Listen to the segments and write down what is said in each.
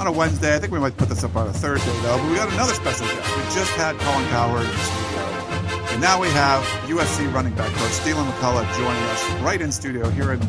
on a Wednesday. I think we might put this up on a Thursday, though. But we got another special guest. We just had Colin Cowherd in the studio. And now we have USC running back coach Deland McCullough joining us right in studio here in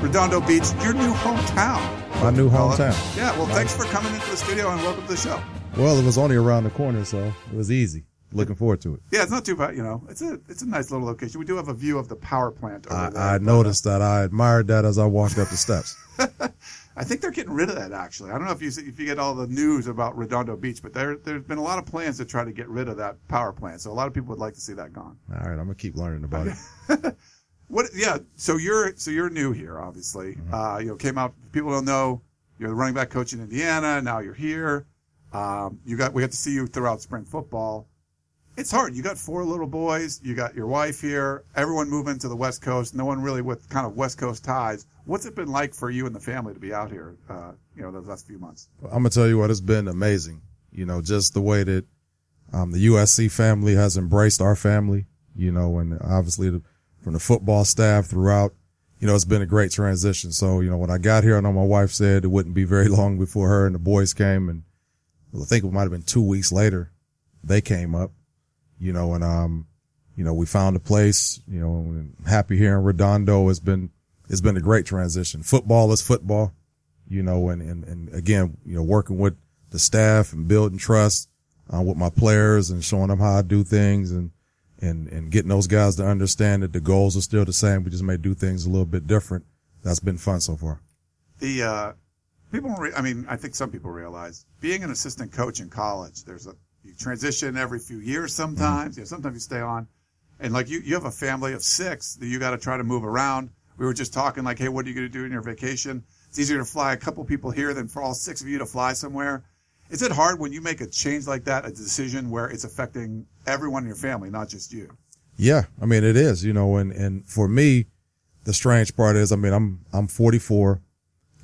Redondo Beach, your new hometown. My new McCullough. hometown. Yeah, well, thanks for coming into the studio and welcome to the show. Well, it was only around the corner, so it was easy. Looking forward to it. Yeah, it's not too bad. You know, it's a it's a nice little location. We do have a view of the power plant over I, there. I but, uh, noticed that. I admired that as I walked up the steps. I think they're getting rid of that. Actually, I don't know if you see- if you get all the news about Redondo Beach, but there there's been a lot of plans to try to get rid of that power plant. So a lot of people would like to see that gone. All right, I'm gonna keep learning about it. What? Yeah. So you're so you're new here, obviously. Mm-hmm. Uh, you know, came out. People don't know you're the running back coach in Indiana. Now you're here. Um, you got we have to see you throughout spring football. It's hard. You got four little boys. You got your wife here. Everyone moving to the West Coast. No one really with kind of West Coast ties. What's it been like for you and the family to be out here? Uh, you know, those last few months. I'm gonna tell you what, it's been amazing. You know, just the way that um, the USC family has embraced our family. You know, and obviously the, from the football staff throughout. You know, it's been a great transition. So, you know, when I got here, I know my wife said it wouldn't be very long before her and the boys came, and I think it might have been two weeks later they came up. You know, and um, you know, we found a place. You know, and happy here in Redondo. It's been it's been a great transition. Football is football you know, and, and, and again, you know, working with the staff and building trust uh, with my players and showing them how I do things and, and, and getting those guys to understand that the goals are still the same. We just may do things a little bit different. That's been fun so far. The uh, people, re- I mean, I think some people realize being an assistant coach in college, there's a you transition every few years. Mm-hmm. Sometimes, you know, sometimes you stay on, and like you, you have a family of six that you got to try to move around. We were just talking like, hey, what are you going to do in your vacation? It's easier to fly a couple people here than for all six of you to fly somewhere. Is it hard when you make a change like that, a decision where it's affecting everyone in your family, not just you? Yeah. I mean, it is, you know, and, and for me, the strange part is, I mean, I'm, I'm 44.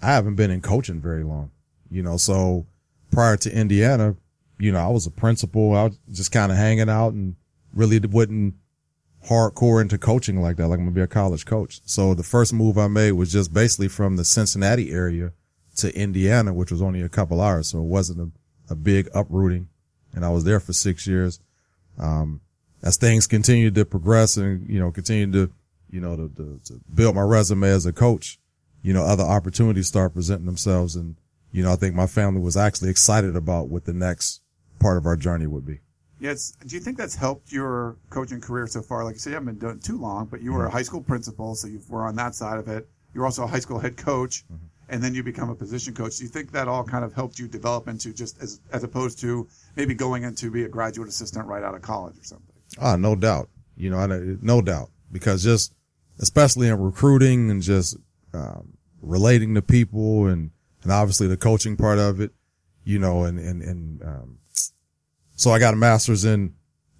I haven't been in coaching very long, you know, so prior to Indiana, you know, I was a principal. I was just kind of hanging out and really wasn't hardcore into coaching like that. Like I'm gonna be a college coach. So the first move I made was just basically from the Cincinnati area to Indiana, which was only a couple hours. So it wasn't a, a big uprooting. And I was there for six years. Um, as things continued to progress and, you know, continued to, you know, to, to, to build my resume as a coach, you know, other opportunities start presenting themselves. And, you know, I think my family was actually excited about what the next part of our journey would be. Yes. Do you think that's helped your coaching career so far? Like you say, you haven't been doing it too long, but you were a high school principal, so you were on that side of it. You're also a high school head coach, and then you become a position coach. Do you think that all kind of helped you develop into just as as opposed to maybe going into be a graduate assistant right out of college or something? Ah, no doubt. You know, I, no doubt because just, especially in recruiting and just, um, relating to people and, and obviously the coaching part of it, you know, and, and, and, um, so I got a master's in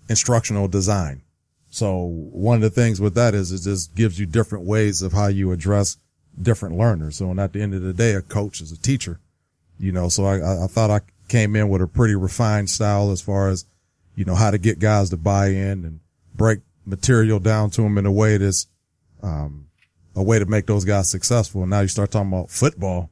instructional design. So one of the things with that is it just gives you different ways of how you address different learners. So at the end of the day, a coach is a teacher, you know, so I, I- I thought I came in with a pretty refined style as far as, you know, how to get guys to buy in and break material down to them in a way that's, um, a way to make those guys successful. And now you start talking about football,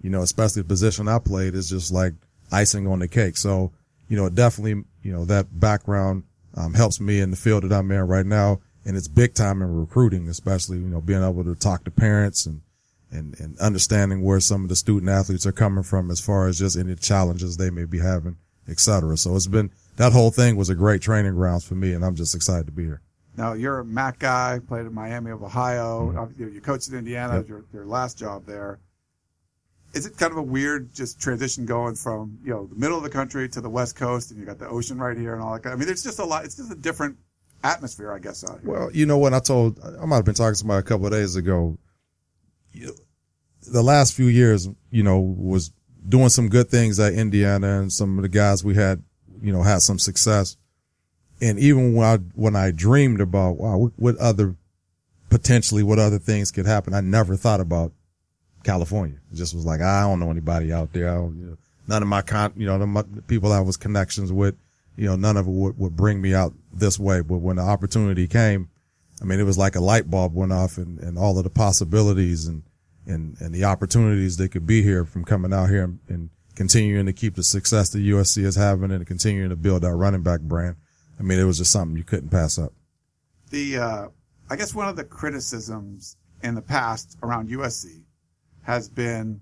you know, especially the position I played is just like icing on the cake. So, you know, it definitely, you know, that background, um, helps me in the field that I'm in right now. And it's big time in recruiting, especially, you know, being able to talk to parents and, and, and understanding where some of the student athletes are coming from as far as just any challenges they may be having, et cetera. So it's been, that whole thing was a great training grounds for me and I'm just excited to be here. Now you're a MAC guy, played in Miami of Ohio. Uh, You you coached in Indiana, Yep. your your last job there. Is it kind of a weird just transition going from you know the middle of the country to the West Coast, and you got the ocean right here and all that? I mean, there's just a lot. It's just a different atmosphere, I guess. Out here. Well, you know what I told, I might have been talking to somebody a couple of days ago. You, the last few years, you know, was doing some good things at Indiana and some of the guys we had, you know, had some success. And even when I, when I dreamed about, wow, what other, potentially what other things could happen, I never thought about California. It just was like, I don't know anybody out there. I don't, you know, none of my con, you know, the, my, the people I was connections with, you know, none of it would, would bring me out this way. But when the opportunity came, I mean, it was like a light bulb went off and, and all of the possibilities and, and, and the opportunities that could be here from coming out here and, and continuing to keep the success that USC is having and continuing to build our running back brand. I mean, it was just something you couldn't pass up. The, uh, I guess one of the criticisms in the past around USC has been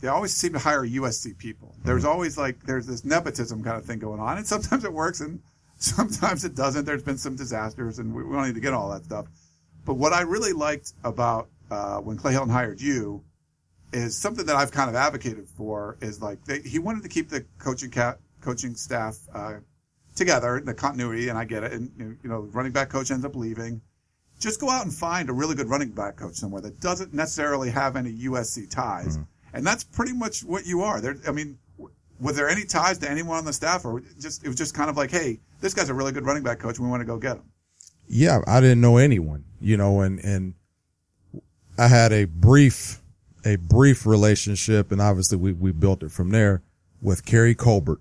they always seem to hire USC people. There's always like there's this nepotism kind of thing going on, and sometimes it works and sometimes it doesn't. There's been some disasters, and we, we don't need to get all that stuff. But what I really liked about uh, when Clay Helton hired you is something that I've kind of advocated for is like they, he wanted to keep the coaching cat coaching staff uh, together, the continuity, and I get it. And you know, running back coach ends up leaving. Just go out and find a really good running back coach somewhere that doesn't necessarily have any USC ties, hmm. and that's pretty much what you are. There, I mean, w- was there any ties to anyone on the staff, or just it was just kind of like, hey, this guy's a really good running back coach, we want to go get him. yeah, I didn't know anyone, you know, and, and I had a brief, a brief relationship and obviously we, we built it from there with Keary Colbert.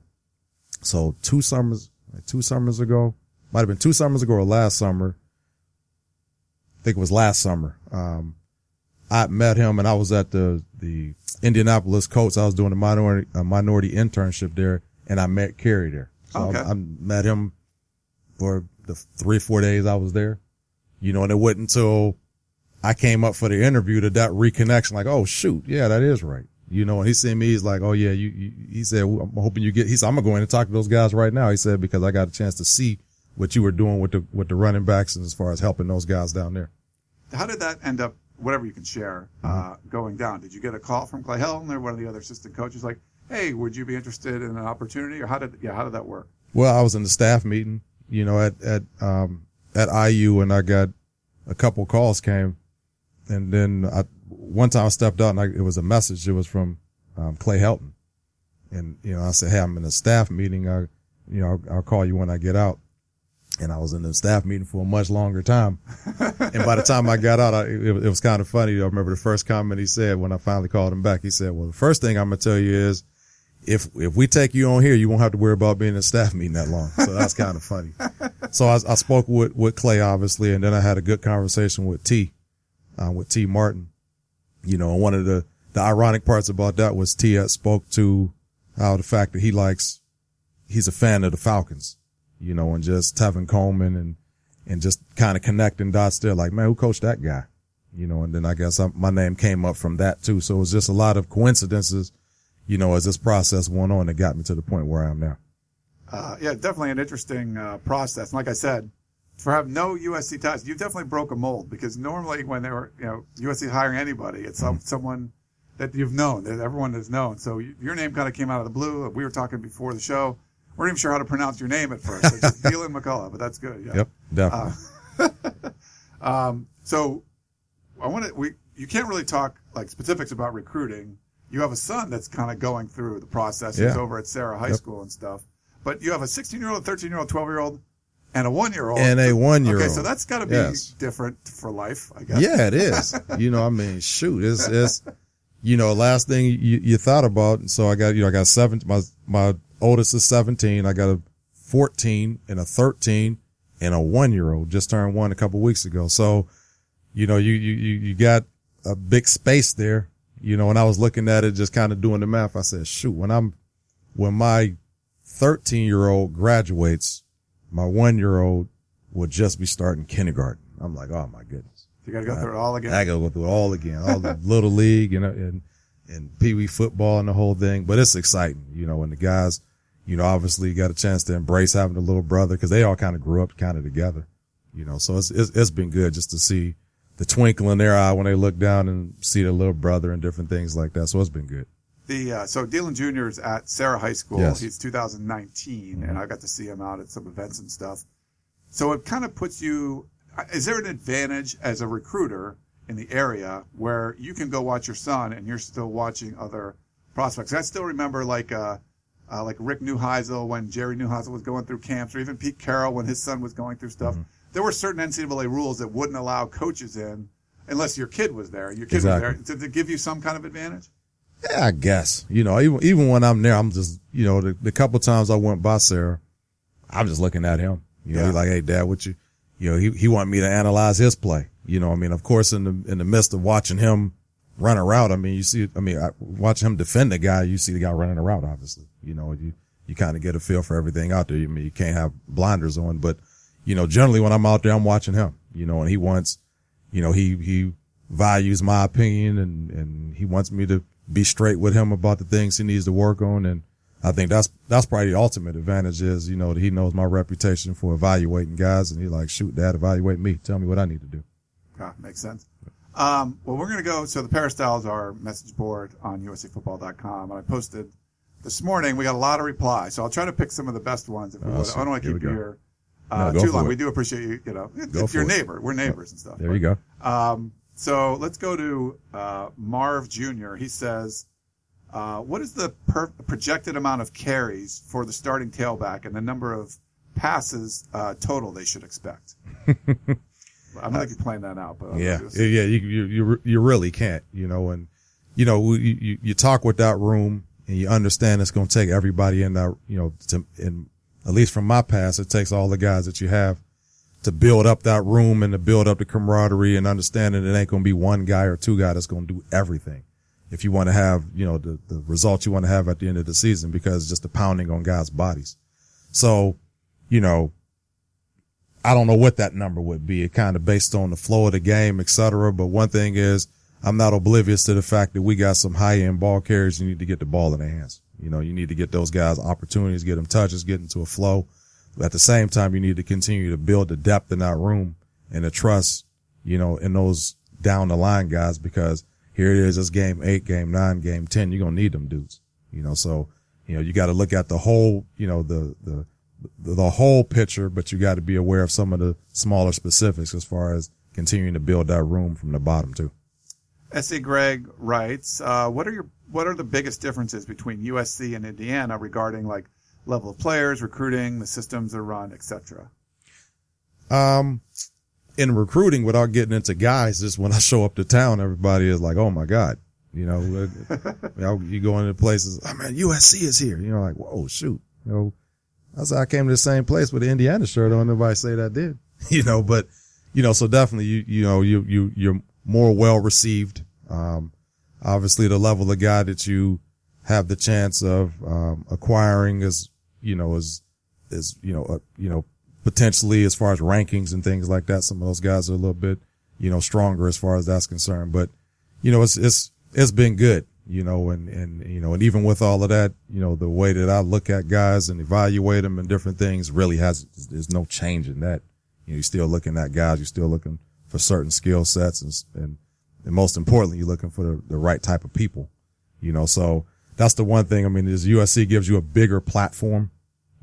So two summers, two summers ago, might have been two summers ago or last summer. I think it was last summer. Um, I met him and I was at the, the Indianapolis Colts. I was doing a minority, a minority internship there and I met Keary there. So Okay. I, I met him for the three, four days I was there, you know, and it wasn't until I came up for the interview that that reconnection, like, oh shoot, yeah, that is right. You know, and he seen me, he's like, oh yeah, you, you he said, I'm hoping you get, he said, I'm gonna go in and talk to those guys right now. He said, because I got a chance to see what you were doing with the, with the running backs and as far as helping those guys down there. How did that end up? Whatever you can share, uh, going down. Did you get a call from Clay Helton or one of the other assistant coaches, like, hey, would you be interested in an opportunity, or how did yeah, how did that work? Well, I was in the staff meeting, you know, at, at, um, at IU and I got a couple calls came and then I, one time I stepped out and I, it was a message. It was from, um, Clay Helton. And, you know, I said, Hey, I'm in a staff meeting. I, you know, I'll, I'll call you when I get out. And I was in the staff meeting for a much longer time. and by the time I got out, I, it, it was kind of funny. I remember the first comment he said when I finally called him back. He said, well, the first thing I'm to tell you is if, if we take you on here, you won't have to worry about being in a staff meeting that long. So that's kind of funny. So I, I spoke with, with Clay, obviously, and then I had a good conversation with Tee, uh, with Tee Martin. You know, one of the, the ironic parts about that was Tee spoke to how the fact that he likes, he's a fan of the Falcons, you know, and just Tevin Coleman and, and just kind of connecting dots there. Like, man, who coached that guy? You know, and then I guess I, my name came up from that too. So it was just a lot of coincidences, you know, as this process went on that got me to the point where I am now. Uh, yeah, definitely an interesting uh, process. And like I said, for having no USC ties, you definitely broke a mold because normally when they were, you know, USC hiring anybody, it's some, someone that you've known, that everyone has known. So you, your name kind of came out of the blue. We were talking before the show. We weren't even sure how to pronounce your name at first. Just Dylan McCullough, but that's good. Yeah. Yep, definitely. Um, so I want to, we, you can't really talk like specifics about recruiting. You have a son that's kind of going through the process. He's Yeah. over at Serra High Yep. School and stuff. But you have a 16 year old, 13 year old, 12 year old, and a one year old. And a one-year-old. Okay, so that's got to be Yes. different for life, I guess. Yeah, it is. you know, I mean, shoot, it's, it's, you know, last thing you, you thought about. So I got, you know, I got seven, my, my oldest is 17. I got a 14 and a 13 and a one year old just turned one a couple weeks ago. So, you know, you, you, you, you got a big space there, you know, and I was looking at it, just kind of doing the math. I said, shoot, when I'm, when my 13 year old graduates, my one year old would just be starting kindergarten. I'm like, oh my goodness. You got to go through it all again. I gotta go through it all again, all the little league and, and, and pee wee football and the whole thing. But it's exciting, you know, and the guys, you know, obviously got a chance to embrace having a little brother because they all kind of grew up kind of together, you know, so it's, it's, it's been good just to see the twinkle in their eye when they look down and see their little brother and different things like that. So it's been good. The uh, so Dylan Jr. is at Serra High School. Yes. He's 2019, and I got to see him out at some events and stuff. So it kind of puts you. uh, Is there an advantage as a recruiter in the area where you can go watch your son and you're still watching other prospects. I still remember like uh, uh, like Rick Neuheisel when Jerry Neuheisel was going through camps, or even Pete Carroll when his son was going through stuff. Mm-hmm. There were certain NCAA rules that wouldn't allow coaches in unless your kid was there. Your kid Exactly. was there. Did it give you some kind of advantage? Yeah, I guess. You know, even even when I'm there, I'm just you know the, the couple times I went by Serra, I'm just looking at him. You know, Yeah. he's like, "Hey, Dad, what you?" You know, he he wanted me to analyze his play. You know, I mean, of course, in the in the midst of watching him run a route, I mean, you see, I mean, I, watching him defend the guy, you see the guy running a route. Obviously, you know, you you kind of get a feel for everything out there. I mean, you can't have blinders on, but you know, generally when I'm out there, I'm watching him. You know, and he wants, you know, he he values my opinion and and he wants me to be straight with him about the things he needs to work on and I think that's that's probably the ultimate advantage is you know that he knows my reputation for evaluating guys and he's like shoot that evaluate me tell me what I need to do Yeah, makes sense. Um, well, we're going to go. So the Peristyles are message board on USCFootball.com, and I posted this morning. We got a lot of replies, so I'll try to pick some of the best ones. If we. Awesome. I don't want to keep you here uh, No, too long. it. We do appreciate you. You know, it- it's your for it. neighbor. We're neighbors and stuff. there you go Um, so let's go to uh, Marv Jr. He says, uh, "What is the per- projected amount of carries for the starting tailback and the number of passes uh, total they should expect?" I'm not to plan that out, but yeah this. yeah you, you you really can't you know and you know you you, you talk with that room and you understand it's going to take everybody in that you know to in at least from my past it takes all the guys that you have to build up that room and to build up the camaraderie and understanding it ain't going to be one guy or two guy that's going to do everything if you want to have you know the the results you want to have at the end of the season because just the pounding on guys bodies so you know I don't know what that number would be. It kind of based on the flow of the game, et cetera. But one thing is I'm not oblivious to the fact that we got some high end ball carriers. You need to get the ball in their hands. You know, you need to get those guys opportunities, get them touches, get into a flow. But at the same time, you need to continue to build the depth in that room and the trust, you know, in those down the line guys because here it is. It's game eight, game nine, game 10. You're going to need them dudes, you know, so, you know, you got to look at the whole, you know, the, the, the, whole picture, but you got to be aware of some of the smaller specifics as far as continuing to build that room from the bottom too. S.A. Greg writes, uh, "What are your what are the biggest differences between USC and Indiana regarding like level of players, recruiting, the systems they're run, etc.?" Um, in recruiting, without getting into guys, just when I show up to town, everybody is like, "Oh my god," you know. you, know, you go into places, oh man, USC is here. You know, like, whoa, shoot, you know. I said I came to the same place with the Indiana shirt on. Nobody say that did, you know. But you know, so definitely, you you know, you you you're more well received. Um, obviously, the level of guy that you have the chance of um, acquiring is you know is is you know uh, you know potentially as far as rankings and things like that. Some of those guys are a little bit you know stronger as far as that's concerned. But you know, it's it's it's been good. You know, and and you know, and even with all of that, you know, the way that I look at guys and evaluate them and different things really has there's no change in that. You know, you're still looking at guys. You're still looking for certain skill sets and and and most importantly, you're looking for the, the right type of people. You know, so that's the one thing. I mean, is USC gives you a bigger platform.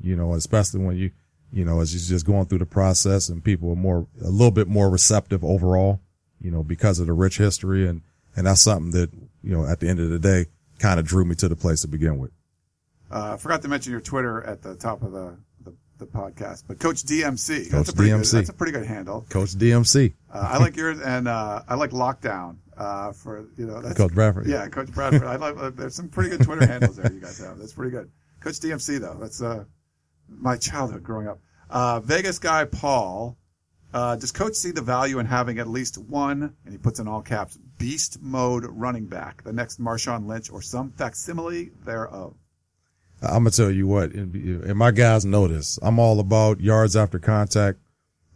You know, especially when you you know as you're just going through the process and people are more a little bit more receptive overall. You know, because of the rich history and and that's something that you know at the end of the day kind of drew me to the place to begin with. Uh, I forgot to mention your Twitter at the top of the the, the podcast, but Coach DMC. Coach that's a pretty DMC. Good, that's a pretty good handle. Coach DMC, Uh, I like yours, and uh, I like Lockdown uh, for you know that's Coach Bradford. Yeah, Coach Bradford. I like. Uh, there's some pretty good Twitter handles there you guys have. That's pretty good. Coach DMC though. That's uh, my childhood growing up. Uh, Vegas guy Paul. Uh, does Coach see the value in having at least one, and he puts in all caps, beast mode running back, the next Marshawn Lynch or some facsimile thereof? I'm gonna tell you what, and, my guys know this. I'm all about yards after contact.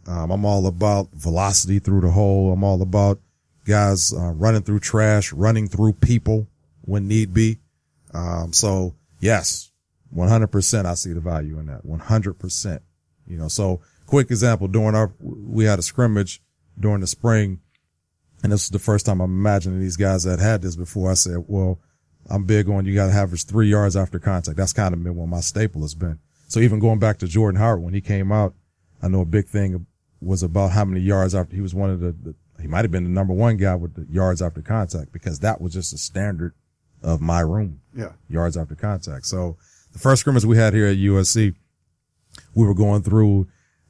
Um, I'm all about velocity through the hole. I'm all about guys uh, running through trash, running through people when need be. Um, so yes, 100%. I see the value in that. 100%. You know, so quick example during our, we had a scrimmage during the spring and this is the first time I'm imagining these guys that had this before. I said, well, I'm big on you got to average three yards after contact. That's kind of been what my staple has been. So even going back to Jordan Howard, when he came out, I know a big thing was about how many yards after he was one of the, the he might have been the number one guy with the yards after contact because that was just a standard of my room. Yeah. Yards after contact. So the first scrimmage we had here at USC, we were going through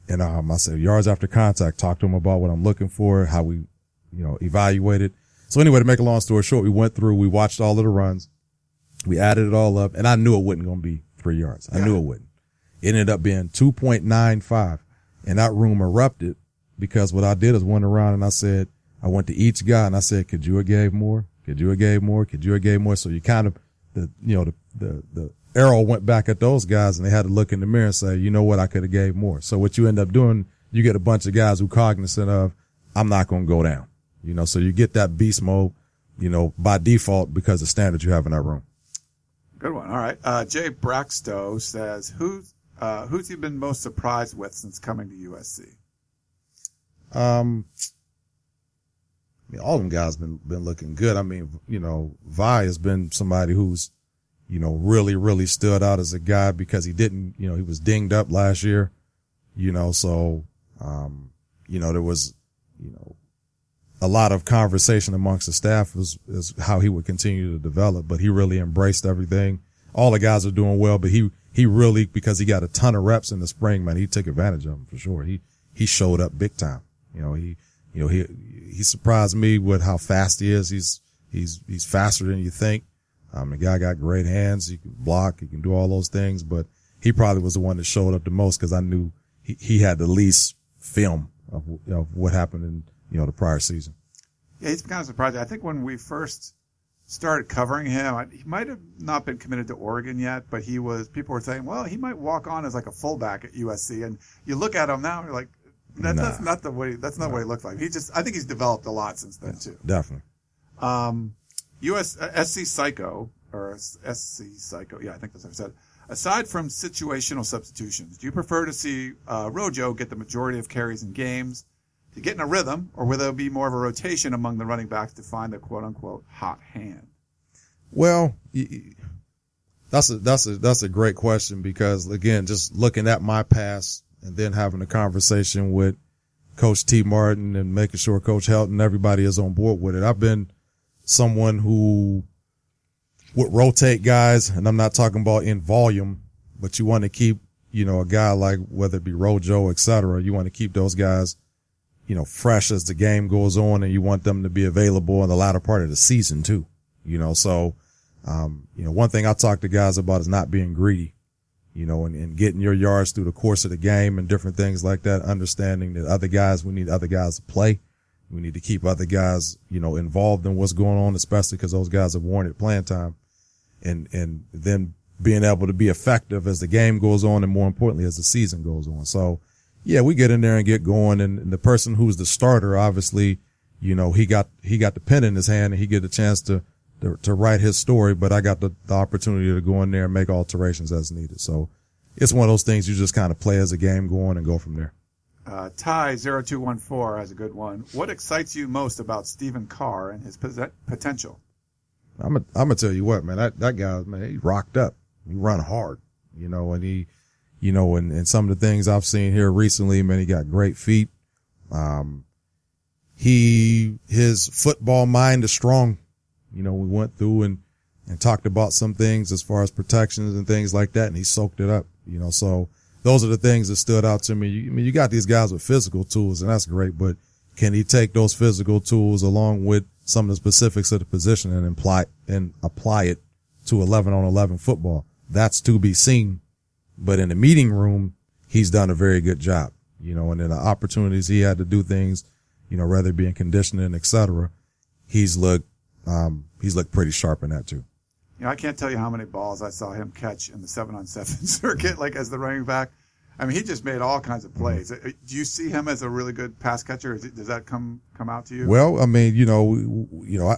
and, um, I said yards after contact, talked to him about what I'm looking for, how we, you know, evaluated. So anyway, to make a long story short, we went through, we watched all of the runs. We added it all up and I knew it wasn't going to be three yards. I Yeah. knew it wouldn't. It ended up being 2.95 and that room erupted because what I did is went around and I said, I went to each guy and I said, could you have gave more? Could you have gave more? Could you have gave more? So you kind of, the, you know, the, the, the arrow went back at those guys and they had to look in the mirror and say, you know what? I could have gave more. So what you end up doing, you get a bunch of guys who cognizant of, I'm not going to go down, you know, so you get that beast mode, you know, by default because the standard you have in that room. Good one. All right. Uh, Jay Braxtow says, who's, uh, who's he been most surprised with since coming to USC? Um, I mean, all them guys been, been looking good. I mean, you know, Vi has been somebody who's, you know, really, really stood out as a guy because he didn't, you know, he was dinged up last year, you know, so, um, you know, there was, you know, a lot of conversation amongst the staff is, is how he would continue to develop, but he really embraced everything. All the guys are doing well, but he, he really, because he got a ton of reps in the spring, man, he took advantage of them for sure. He, he showed up big time. You know, he, you know, he, he surprised me with how fast he is. He's, he's, he's faster than you think. Um, the guy got great hands. He can block. He can do all those things, but he probably was the one that showed up the most because I knew he, he had the least film of, of what happened in, you know, the prior season. Yeah, he's kind of surprising. I think when we first started covering him, I, he might have not been committed to Oregon yet, but he was, people were saying, well, he might walk on as like a fullback at USC. And you look at him now, you're like, that, Nah. that's not the way, that's not what he looked like. He just, I think he's developed a lot since then too. Definitely. Um, US, uh, SC Psycho, or SC Psycho, yeah, I think that's what I said. Aside from situational substitutions, do you prefer to see uh, Rojo get the majority of carries in games to get in a rhythm, or will there be more of a rotation among the running backs to find the quote unquote hot hand? Well, that's a, that's a, that's a great question because again, just looking at my past and then having a conversation with coach Tee Martin and making sure coach Helton, everybody is on board with it. I've been someone who would rotate guys and I'm not talking about in volume, but you want to keep, you know, a guy like whether it be Rojo, et cetera, you want to keep those guys, you know, fresh as the game goes on and you want them to be available in the latter part of the season too, you know, so, um, you know, one thing I talk to guys about is not being greedy, you know, and, and getting your yards through the course of the game and different things like that, understanding that other guys, we need other guys to play. We need to keep other guys, you know, involved in what's going on, especially because those guys have warranted playing time and, and then being able to be effective as the game goes on and more importantly as the season goes on. So yeah, we get in there and get going and, and the person who's the starter, obviously, you know, he got, he got the pen in his hand and he get a chance to, to, to write his story, but I got the, the opportunity to go in there and make alterations as needed. So it's one of those things you just kind of play as the game going and go from there. Uh, Ty0214 has a good one. What excites you most about Stephen Carr and his potential? I'm gonna, I'm gonna tell you what, man, that, that guy, man, he rocked up. He run hard, you know, and he, you know, and, and some of the things I've seen here recently, man, he got great feet. Um, he, his football mind is strong. You know, we went through and, and talked about some things as far as protections and things like that, and he soaked it up, you know, so those are the things that stood out to me. You, I mean, you got these guys with physical tools and that's great, but can he take those physical tools along with some of the specifics of the position and apply and apply it to 11 on 11 football? That's to be seen. But in the meeting room, he's done a very good job, you know, and in the opportunities he had to do things, you know, rather it be in conditioning, et cetera, he's looked, um, he's looked pretty sharp in that too. You know, I can't tell you how many balls I saw him catch in the seven on seven circuit, like as the running back. I mean, he just made all kinds of plays. Uh, Do you see him as a really good pass catcher? It, does that come come out to you? Well, I mean, you know, you know, I,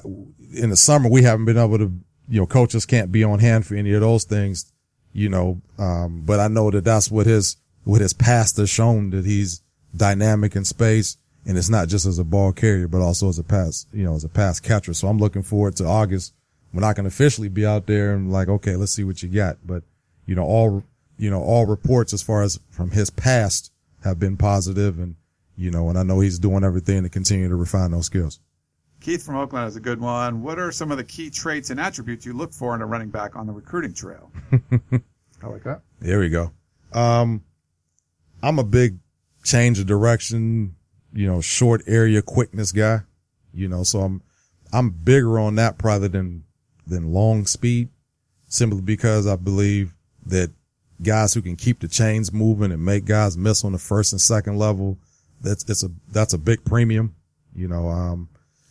in the summer we haven't been able to, you know, coaches can't be on hand for any of those things, you know. Um, but I know that that's what his what his past has shown that he's dynamic in space, and it's not just as a ball carrier, but also as a pass, you know, as a pass catcher. So I'm looking forward to August when I can officially be out there and like, okay, let's see what you got. But you know, all you know, all reports as far as from his past have been positive, and you know, and I know he's doing everything to continue to refine those skills. Keith from Oakland has a good one. What are some of the key traits and attributes you look for in a running back on the recruiting trail? I like that. There we go. Um, I'm a big change of direction, you know, short area quickness guy, you know, so I'm, I'm bigger on that probably than, than long speed simply because I believe that guys who can keep the chains moving and make guys miss on the first and second level, that's, it's a, that's a big premium, you know, um,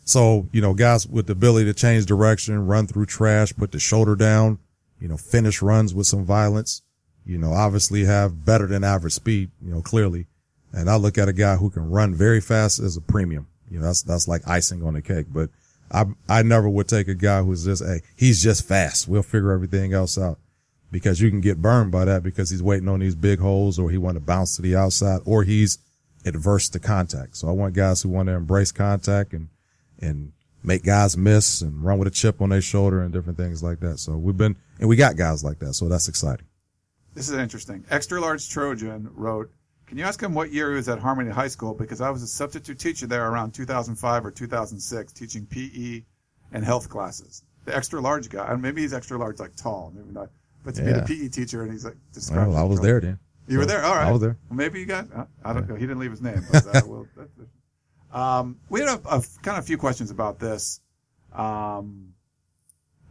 so, you know, guys with the ability to change direction, run through trash, put the shoulder down, you know, finish runs with some violence, you know, obviously have better than average speed, you know, clearly. And I look at a guy who can run very fast as a premium. You know, that's, that's like icing on the cake, but I, I never would take a guy who's just, hey, he's just fast. We'll figure everything else out because you can get burned by that because he's waiting on these big holes or he want to bounce to the outside or he's adverse to contact. So I want guys who want to embrace contact and, and make guys miss and run with a chip on their shoulder and different things like that. So we've been, and we got guys like that. So that's exciting. This is interesting. Extra large Trojan wrote, can you ask him what year he was at Harmony High School? Because I was a substitute teacher there around 2005 or 2006, teaching PE and health classes. The extra large guy, and maybe he's extra large, like tall, maybe not, but to Yeah. be the PE teacher, and he's like, Well, I was there then. You were there, all right. I was there. Well, maybe you got. uh, I don't know. He didn't leave his name. But, uh, we'll, that- um, we had a, a kind of few questions about this, um,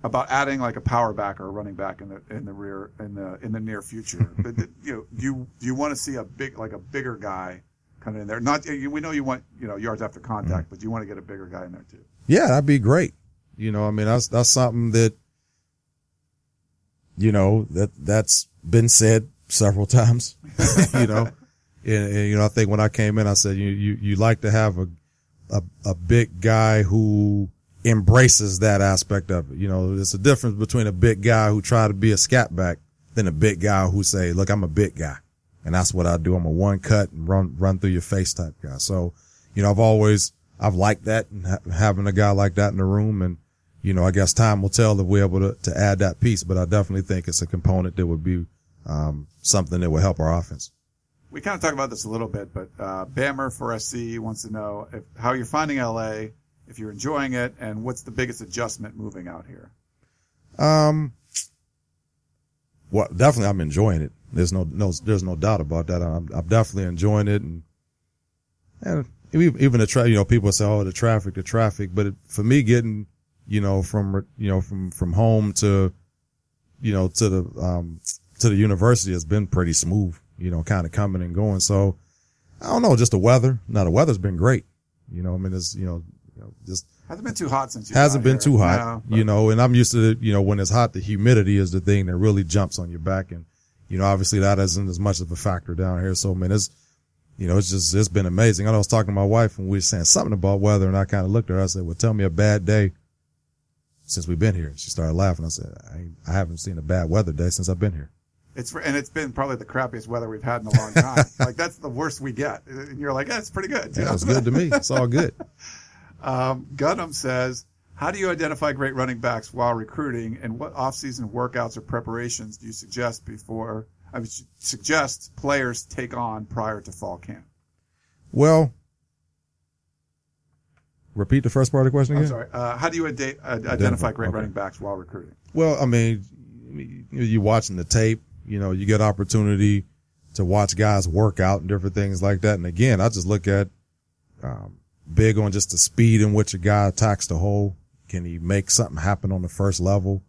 about adding like a power back or a running back in the in the rear in the in the near future. but you know, do you do you want to see a big like a bigger guy kind of in there? Not you- we know you want you know yards after contact, Mm. but you want to get a bigger guy in there too. Yeah, that'd be great. You know, I mean, that's, that's something that, you know, that, that's been said several times, you know, and, and, you know, I think when I came in, I said, you, you, you like to have a, a, a big guy who embraces that aspect of it. You know, there's a difference between a big guy who try to be a scat back than a big guy who say, look, I'm a big guy. And that's what I do. I'm a one cut and run, run through your face type guy. So, you know, I've always, I've liked that and ha- having a guy like that in the room. And, you know, I guess time will tell if we're able to, to add that piece, but I definitely think it's a component that would be, um, something that would help our offense. We kind of talked about this a little bit, but uh, Bammer for SC wants to know if, how you're finding LA, if you're enjoying it, and what's the biggest adjustment moving out here. Um, well, definitely I'm enjoying it. There's no, no, there's no doubt about that. I'm, I'm definitely enjoying it. And, and even even the tra- you know, people say, oh, the traffic, the traffic. But it, for me, getting, you know, from, you know, from, from home to, you know, to the, um, to the university has been pretty smooth, you know, kind of coming and going. So I don't know, just the weather. Now the weather's been great. You know, I mean, it's, you know, you know just, Hasn't been too hot since you hasn't been here. too hot, No, you know, and I'm used to the, you know, when it's hot, the humidity is the thing that really jumps on your back. And, you know, obviously that isn't as much of a factor down here. So, I mean, it's, you know, it's just, it's been amazing. I I was talking to my wife and we were saying something about weather and I kind of looked at her. I said, well, tell me a bad day since we've been here. She started laughing. I said, I, I haven't seen a bad weather day since I've been here. It's and it's been probably the crappiest weather we've had in a long time. like that's the worst we get, and you're like, that's it's pretty good. Yeah, it's good to me. It's all good. Um, Gundam says, how do you identify great running backs while recruiting, and what off-season workouts or preparations do you suggest before? I mean, suggest players take on prior to fall camp. Well, repeat the first part of the question again. I'm sorry. Uh, how do you ide- uh, identify great okay. running backs while recruiting? Well, I mean, you're watching the tape, you know, you get opportunity to watch guys work out and different things like that. And again, I just look at, um, big on just the speed in which a guy attacks the hole. Can he make something happen on the first level?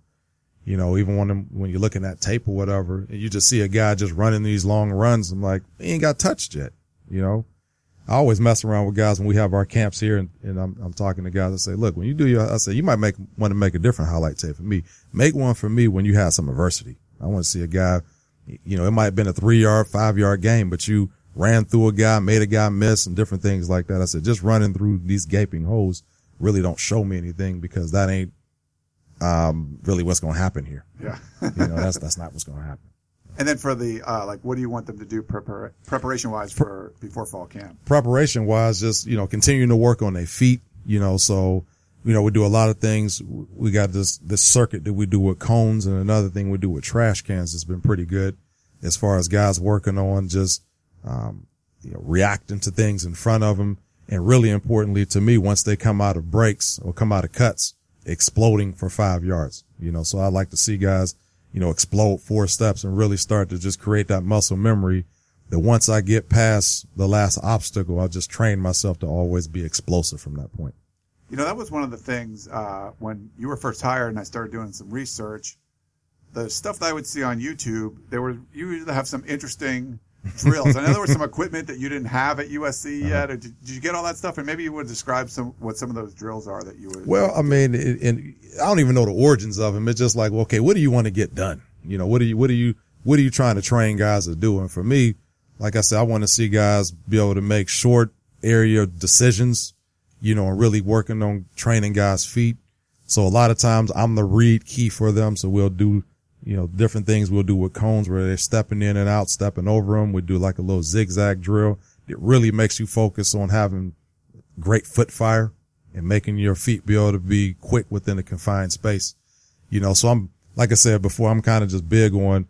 You know, even when, when you're looking at tape or whatever, and you just see a guy just running these long runs. I'm like, he ain't got touched yet, you know? I always mess around with guys when we have our camps here and, and I'm, I'm talking to guys. I say, look, when you do your, I say, you might make, want to make a different highlight tape for me. Make one for me when you have some adversity. I want to see a guy, you know, it might have been a three yard, five yard game, but you ran through a guy, made a guy miss and different things like that. I said, just running through these gaping holes really don't show me anything because that ain't, um, really what's going to happen here. Yeah. You know, that's, that's not what's going to happen. and then for the uh, like, what do you want them to do prepar- preparation wise for before fall camp? preparation wise, just, you know, continuing to work on their feet, you know, so, you know, we do a lot of things. We got this, this circuit that we do with cones and another thing we do with trash cans that's been pretty good as far as guys working on just, um, you know, reacting to things in front of them And really importantly to me, once they come out of breaks or come out of cuts, exploding for five yards, you know, so I like to see guys, you know, explode four steps and really start to just create that muscle memory that once I get past the last obstacle, I'll just train myself to always be explosive from that point. You know, that was one of the things uh, when you were first hired and I started doing some research. The stuff that I would see on YouTube, there were you usually have some interesting drills. I know there was some equipment that you didn't have at USC Uh-huh. yet. Or did, did you get all that stuff? And maybe you would describe some what some of those drills are that you would. Well, I mean, it, and I don't even know the origins of them. It's just like, well, okay, what do you want to get done? You know, what are you, what are you, what are you trying to train guys to do? And for me, like I said, I want to see guys be able to make short area decisions, you know, and really working on training guys' feet. So a lot of times I'm the read key for them. So we'll do, you know, different things we'll do with cones where they're stepping in and out, stepping over them. We do like a little zigzag drill. It really makes you focus on having great foot fire and making your feet be able to be quick within a confined space. You know, so I'm, like I said before, I'm kind of just big on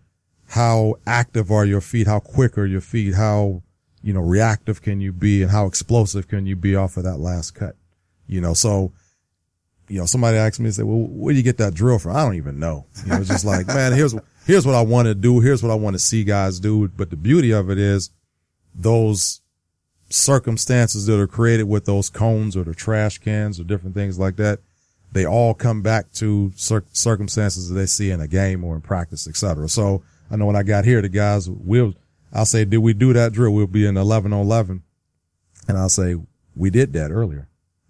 how active are your feet? How quick are your feet? How, you know, reactive can you be and how explosive can you be off of that last cut? You know, so, you know, somebody asked me, say, well, where do you get that drill from? I don't even know. You know, it's just like, man, here's, here's what I want to do. Here's what I want to see guys do. But the beauty of it is those circumstances that are created with those cones or the trash cans or different things like that, they all come back to cir- circumstances that they see in a game or in practice, et cetera. So I know when I got here, the guys will, I'll say, did we do that drill? We'll be in 11 on 11. And I'll say, we did that earlier.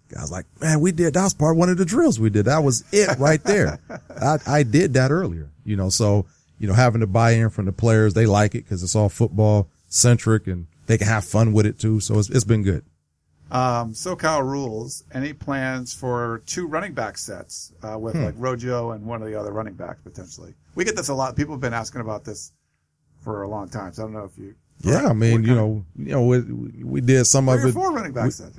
Guys like, man, we did, that was part of one of the drills we did. That was it right there. I, I did that earlier, you know, so, you know, having to buy in from the players, they like it because it's all football centric and they can have fun with it too. So it's, it's been good. Um, SoCal rules. Any plans for two running back sets uh, with Hmm. like Rojo and one of the other running backs potentially? We get this a lot. People have been asking about this for a long time. So I don't know if you. Yeah. I mean, you know, you know, we, we did some of it. four running back sets.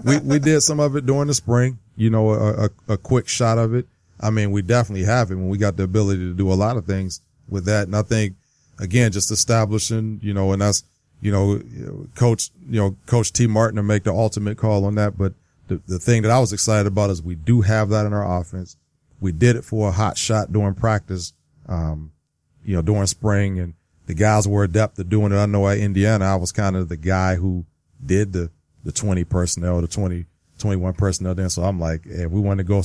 we, we did some of it during the spring, you know, a, a, a quick shot of it. I mean, we definitely have it when we got the ability to do a lot of things with that. And I think again, just establishing, you know, and that's, you know, coach, you know, coach Tee Martin to make the ultimate call on that. But the, the thing that I was excited about is we do have that in our offense. We did it for a hot shot during practice, um, you know, during spring and the guys were adept at doing it. I know at Indiana, I was kind of the guy who did the, the 20 personnel, the 20, 21 personnel then. So I'm like, hey, if we want to go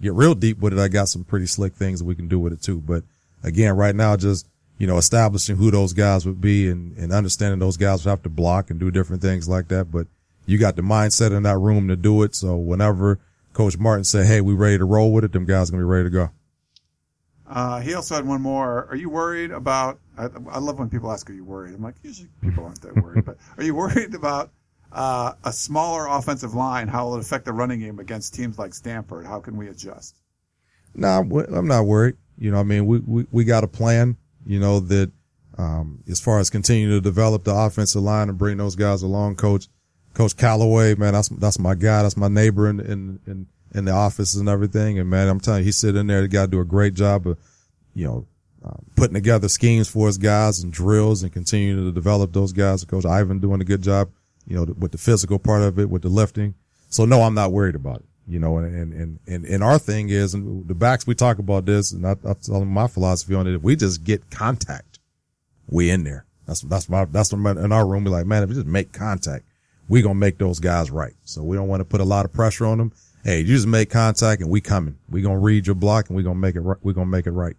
get real deep with it, I got some pretty slick things that we can do with it too. But again, right now, just, you know, establishing who those guys would be and, and understanding those guys would have to block and do different things like that. But you got the mindset in that room to do it. So whenever Coach Martin said, Hey, we ready to roll with it, them guys are going to be ready to go. Uh, he also had one more. Are you worried about? I, I love when people ask, "Are you worried?" I'm like, usually people aren't that worried, but are you worried about uh, a smaller offensive line? How will it affect the running game against teams like Stanford? How can we adjust? No, w- I'm not worried. You know, I mean, we, we, we got a plan, you know, that, um, as far as continuing to develop the offensive line and bring those guys along, coach, coach Callaway, man, that's, that's my guy. That's my neighbor in, in, in, in the office and everything. And man, I'm telling you, he's sitting in there. The guy do a great job of, you know, uh, putting together schemes for his guys and drills and continuing to develop those guys. Coach Ivan doing a good job, you know, with the physical part of it, with the lifting. So no, I'm not worried about it. You know, and, and, and, and, and our thing is, and the backs, we talk about this and I, I tell them my philosophy on it. If we just get contact, we in there. That's, that's my, that's what in our room. We're like, man, if we just make contact, we going to make those guys right. So we don't want to put a lot of pressure on them. Hey, you just make contact and we coming. We going to read your block and we going to make it right. We to make it right.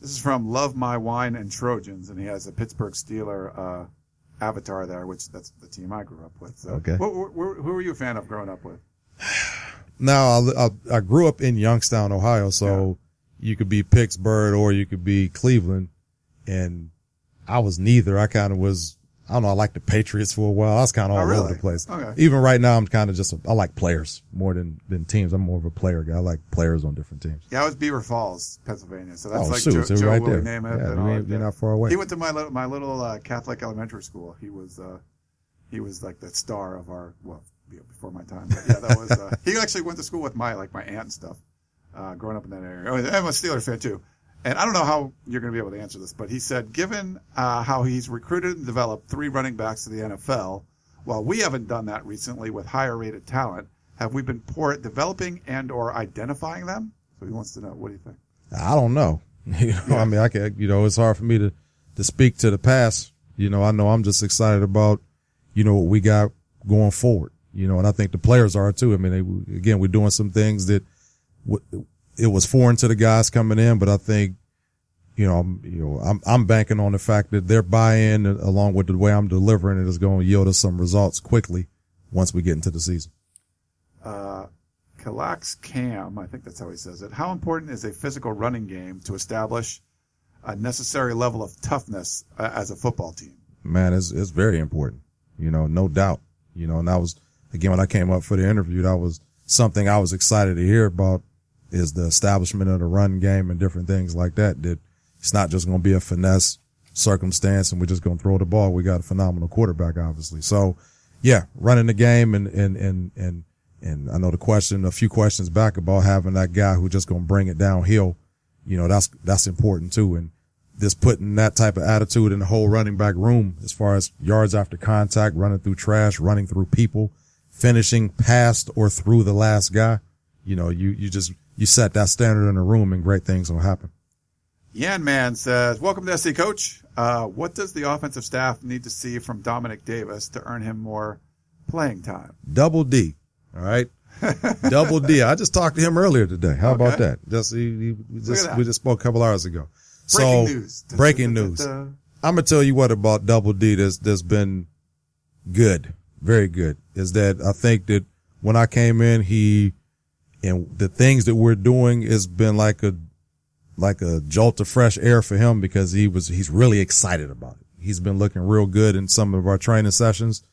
This is from Love My Wine and Trojans, and he has a Pittsburgh Steeler uh, avatar there, which that's the team I grew up with. So, Okay. what, what, who who were you a fan of growing up with? Now, I, I, I grew up in Youngstown, Ohio, so you could be Pittsburgh or you could be Cleveland. And I was neither. I kind of was, I don't know, I liked the Patriots for a while. I was kind of all Oh, really? over the place. Okay. Even right now, I'm kind of just, a, I like players more than, than teams. I'm more of a player guy. I like players on different teams. Yeah, I was Beaver Falls, Pennsylvania. So that's Oh, like shoot, Joe, so Joe right Willie there. Namath Yeah, and ain't- that. you're not far away. He went to my little, my little uh, Catholic elementary school. He was uh, he was like the star of our well before my time. But yeah, that was uh, he actually went to school with my like my aunt and stuff. Uh, growing up in that area, oh, I'm a Steeler fan too. And I don't know how you're going to be able to answer this, but he said, given uh, how he's recruited and developed three running backs to the NFL, While we haven't done that recently with higher rated talent, have we been poor at developing and or identifying them? So he wants to know, what do you think? I don't know. You know, I mean, I can, you know, it's hard for me to, to speak to the past. You know, I know I'm just excited about, you know, what we got going forward, you know, and I think the players are too. I mean, they, again, we're doing some things that it was foreign to the guys coming in, but I think, you know, I'm, you know, I'm, I'm banking on the fact that their buy-in along with the way I'm delivering it is going to yield us some results quickly once we get into the season. Uh, Kalax Cam, I think that's how he says it. How important is a physical running game to establish a necessary level of toughness uh, as a football team? Man, it's, it's very important, you know, no doubt, you know, and that was, again, when I came up for the interview, that was something I was excited to hear about is the establishment of the run game and different things like that. That it's not just going to be a finesse circumstance and we're just going to throw the ball. We got a phenomenal quarterback, obviously. So yeah, running the game and, and, and, and, and I know the question, a few questions back about having that guy who just going to bring it downhill. You know, that's, that's important too. And just putting that type of attitude in the whole running back room as far as yards after contact, running through trash, running through people, finishing past or through the last guy. You know, you, you just, you set that standard in the room and great things will happen. Yan Man says, welcome to SC coach. Uh, what does the offensive staff need to see from Dominic Davis to earn him more playing time? Double D. All right. Double D. I just talked to him earlier today. How okay. about that? Just, he, he just we just spoke a couple hours ago. Breaking so, news. Breaking news. I'm gonna tell you what about Double D that's that's been good, very good. Is that I think that when I came in, he and the things that we're doing has been like a like a jolt of fresh air for him because he was he's really excited about it. He's been looking real good in some of our training sessions.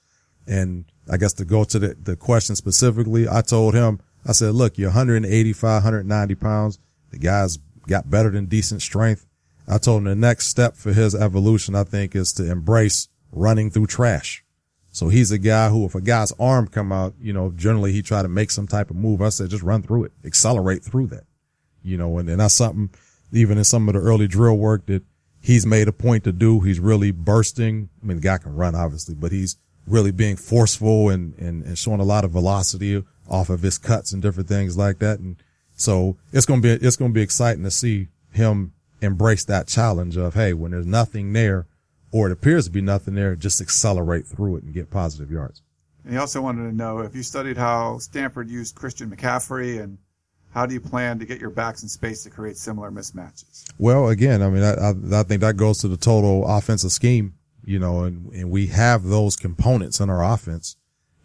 And I guess to go to the, the question specifically, I told him, I said, look, you're 185, 190 pounds. The guy's got better than decent strength. I told him the next step for his evolution, I think, is to embrace running through trash. So he's a guy who, if a guy's arm come out, you know, generally he try to make some type of move. I said, just run through it, accelerate through that, you know, and, and that's something even in some of the early drill work that he's made a point to do. He's really bursting. I mean, the guy can run obviously, but he's really being forceful and, and, and showing a lot of velocity off of his cuts and different things like that. And so it's going to be, it's going to be exciting to see him embrace that challenge of, Hey, when there's nothing there, or it appears to be nothing there, just accelerate through it and get positive yards. And he also wanted to know if you studied how Stanford used Christian McCaffrey and how do you plan to get your backs in space to create similar mismatches? Well, again, I mean, I, I, I think that goes to the total offensive scheme, you know, and, and we have those components in our offense.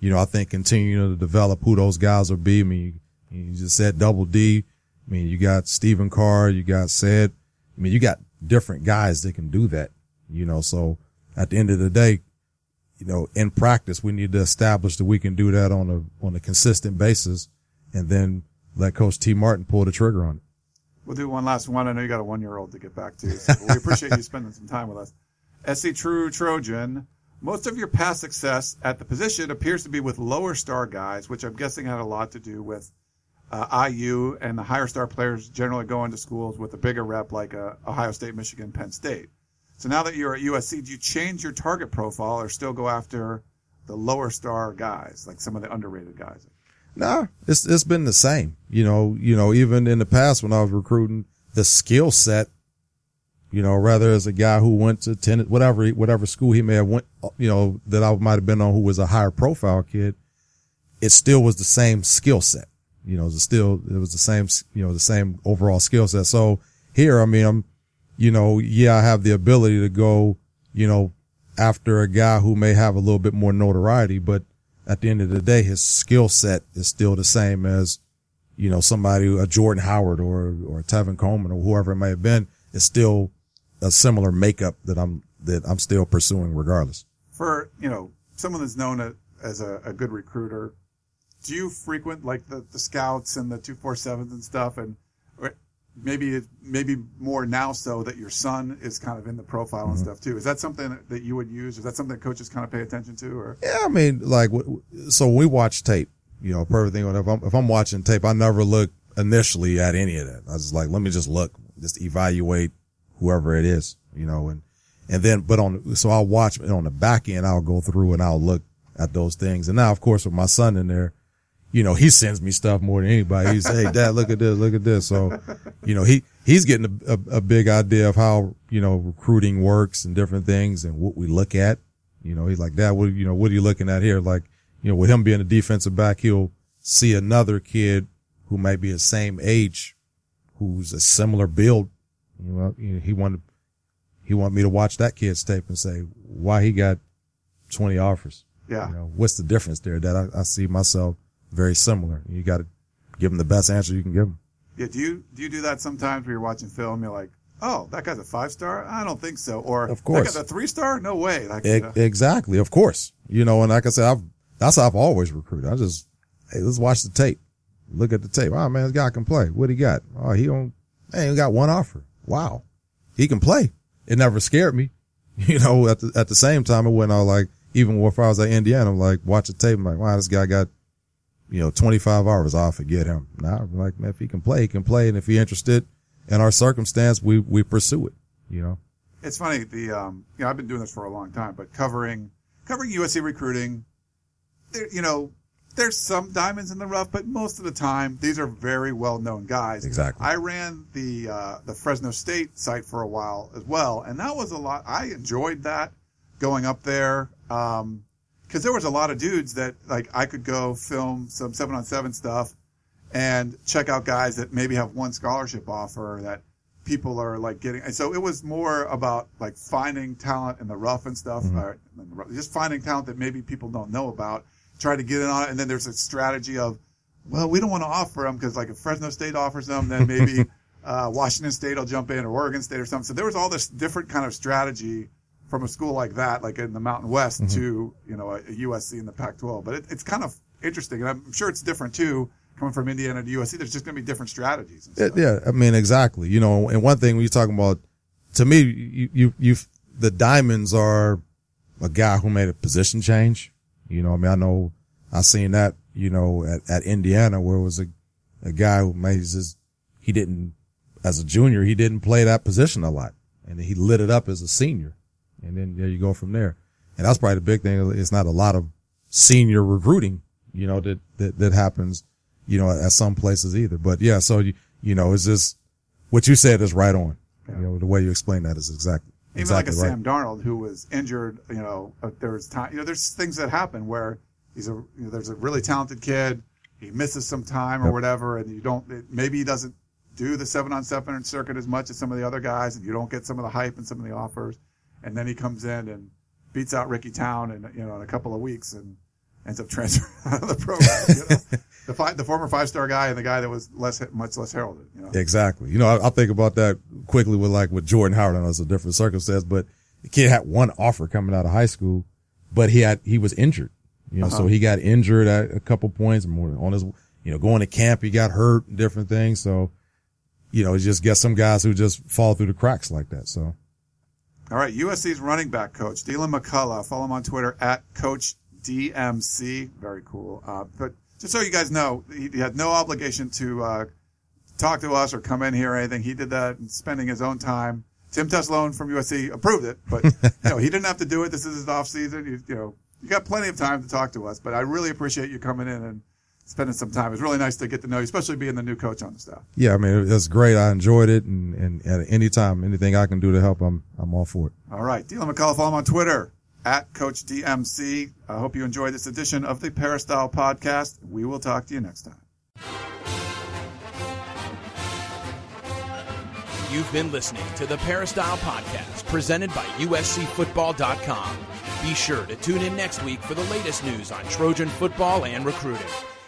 You know, I think continuing to develop who those guys will be. I mean, you, you just said double D. I mean, you got Stephen Carr, you got said, I mean, you got different guys that can do that you know, so at the end of the day, you know, in practice, we need to establish that we can do that on a, on a consistent basis and then let coach Tee Martin pull the trigger on it. We'll do one last one. I know you got a one year old to get back to. So we appreciate you spending some time with us. SC True Trojan. Most of your past success at the position appears to be with lower star guys, which I'm guessing had a lot to do with uh, IU and the higher star players generally going to schools with a bigger rep like uh, Ohio State, Michigan, Penn State. So now that you're at USC, do you change your target profile or still go after the lower star guys, like some of the underrated guys? Nah, it's it's been the same. You know, you know, even in the past when I was recruiting, the skill set, you know, rather as a guy who went to Tennessee, whatever whatever school he may have went, you know, that I might have been on, who was a higher profile kid, it still was the same skill set. You know, it still it was the same, you know, the same overall skill set. So here, I mean, I'm you know, yeah, I have the ability to go, you know, after a guy who may have a little bit more notoriety, but at the end of the day, his skill set is still the same as, you know, somebody, a Jordan Howard or, or Tevin Coleman or whoever it may have been. It's still a similar makeup that I'm, that I'm still pursuing regardless. For, you know, someone that's known as a, a good recruiter, do you frequent like the, the scouts and the 247s and stuff? And maybe maybe more now so that your son is kind of in the profile and mm-hmm. stuff too. Is that something that you would use? Is that something that coaches kind of pay attention to? Or yeah, I mean, like so we watch tape. You know, perfect thing. If I'm if I'm watching tape, I never look initially at any of that. I was like, let me just look, just evaluate whoever it is. You know, and and then but on so I'll watch on the back end. I'll go through and I'll look at those things. And now, of course, with my son in there, you know, he sends me stuff more than anybody. He's, Hey, dad, look at this, look at this. So, you know, he, he's getting a, a, a big idea of how, you know, recruiting works and different things and what we look at. You know, he's like, dad, what, you know, what are you looking at here? Like, you know, with him being a defensive back, he'll see another kid who might be the same age, who's a similar build. You know, he wanted, he wanted me to watch that kid's tape and say why he got 20 offers. Yeah. You know, what's the difference there that I, I see myself very similar. You got to give them the best answer you can give them. Yeah. Do you, do you do that sometimes when you're watching film? You're like, Oh, that guy's a five star? I don't think so. Or Of course. that guy's a three star? No way. Like, E- Exactly. Of course. You know, and like I said, I've, that's how I've always recruited. I just, hey, let's watch the tape. Look at the tape. Oh man, this guy can play. What he got? Oh, he don't, hey, he got one offer. Wow. He can play. It never scared me. You know, at the, at the same time, it went all like, even if I was at Indiana, I'm like, watch the tape. I'm like, wow, this guy got, you know, 25 hours. I'll forget him. Now, I'm like, man, if he can play, he can play. And if he's interested in our circumstance, we, we pursue it, you know? it's funny. The, um, you know, I've been doing this for a long time, but covering, covering USC recruiting, there, you know, there's some diamonds in the rough, but most of the time, these are very well known guys. Exactly. I ran the uh, the Fresno State site for a while as well, and that was a lot. I enjoyed that going up there because there was a lot of dudes that like I could go film some seven on seven stuff and check out guys that maybe have one scholarship offer that people are like getting. And so it was more about like finding talent in the rough and stuff, or the rough- just finding talent that maybe people don't know about. Try to get in on it, and then there's a strategy of, well, we don't want to offer them because like if Fresno State offers them, then maybe uh, Washington State will jump in or Oregon State or something. So there was all this different kind of strategy from a school like that, like in the Mountain West, mm-hmm. to you know a, a USC in the Pac-12. But it, it's kind of interesting, and I'm sure it's different too. Coming from Indiana to USC, there's just going to be different strategies. And Yeah, stuff. yeah, I mean, exactly. You know, and one thing when you're talking about, to me, you, you, you, the diamonds are a guy who made a position change. You know, I mean, I know I've seen that, you know, at, at Indiana where it was a, a guy who made his, he didn't, as a junior, he didn't play that position a lot and he lit it up as a senior. And then there you go from there. And that's probably the big thing. It's not a lot of senior recruiting, you know, that, that, that happens, you know, at some places either. But yeah, so you, you know, it's just what you said is right on. You know, the way you explain that is exactly, Even exactly like a right. Sam Darnold who was injured, you know, uh, there was time, you know, there's things that happen where he's a, you know, there's a really talented kid, he misses some time or Yep. whatever, and you don't, it, maybe he doesn't do the seven on seven circuit as much as some of the other guys, and you don't get some of the hype and some of the offers, and then he comes in and beats out Ricky Town in, you know, in a couple of weeks and ends up transferring out of the program. You know? the, five, the former five star guy and the guy that was less, much less heralded, you know. Exactly. You know, I, I think about that quickly with like with Jordan Howard. I know it's a different circumstance, but the kid had one offer coming out of high school, but he had, he was injured, you know, so uh-huh. he got injured at a couple points more on his, you know, going to camp, he got hurt and different things. So, you know, you just get some guys who just fall through the cracks like that. So All right, USC's running back coach, Deland McCullough. Follow him on Twitter at Coach DMC. Very cool. Uh, but just so you guys know, he, he had no obligation to uh, talk to us or come in here or anything. He did that spending his own time. Tim Tessalone from USC approved it, but you know he didn't have to do it. This is his off season. You, you know, you got plenty of time to talk to us. But I really appreciate you coming in and spending some time. It's really nice to get to know you, especially being the new coach on the staff. yeah, I mean, it was great. I enjoyed it. And, and at any time, anything I can do to help, I'm, I'm all for it. All right. Deland McCullough, follow him on Twitter at Coach DMC. I hope you enjoyed this edition of the Peristyle Podcast. We will talk to you next time. You've been listening to the Peristyle Podcast presented by USCFootball.com. Be sure to tune in next week for the latest news on Trojan football and recruiting.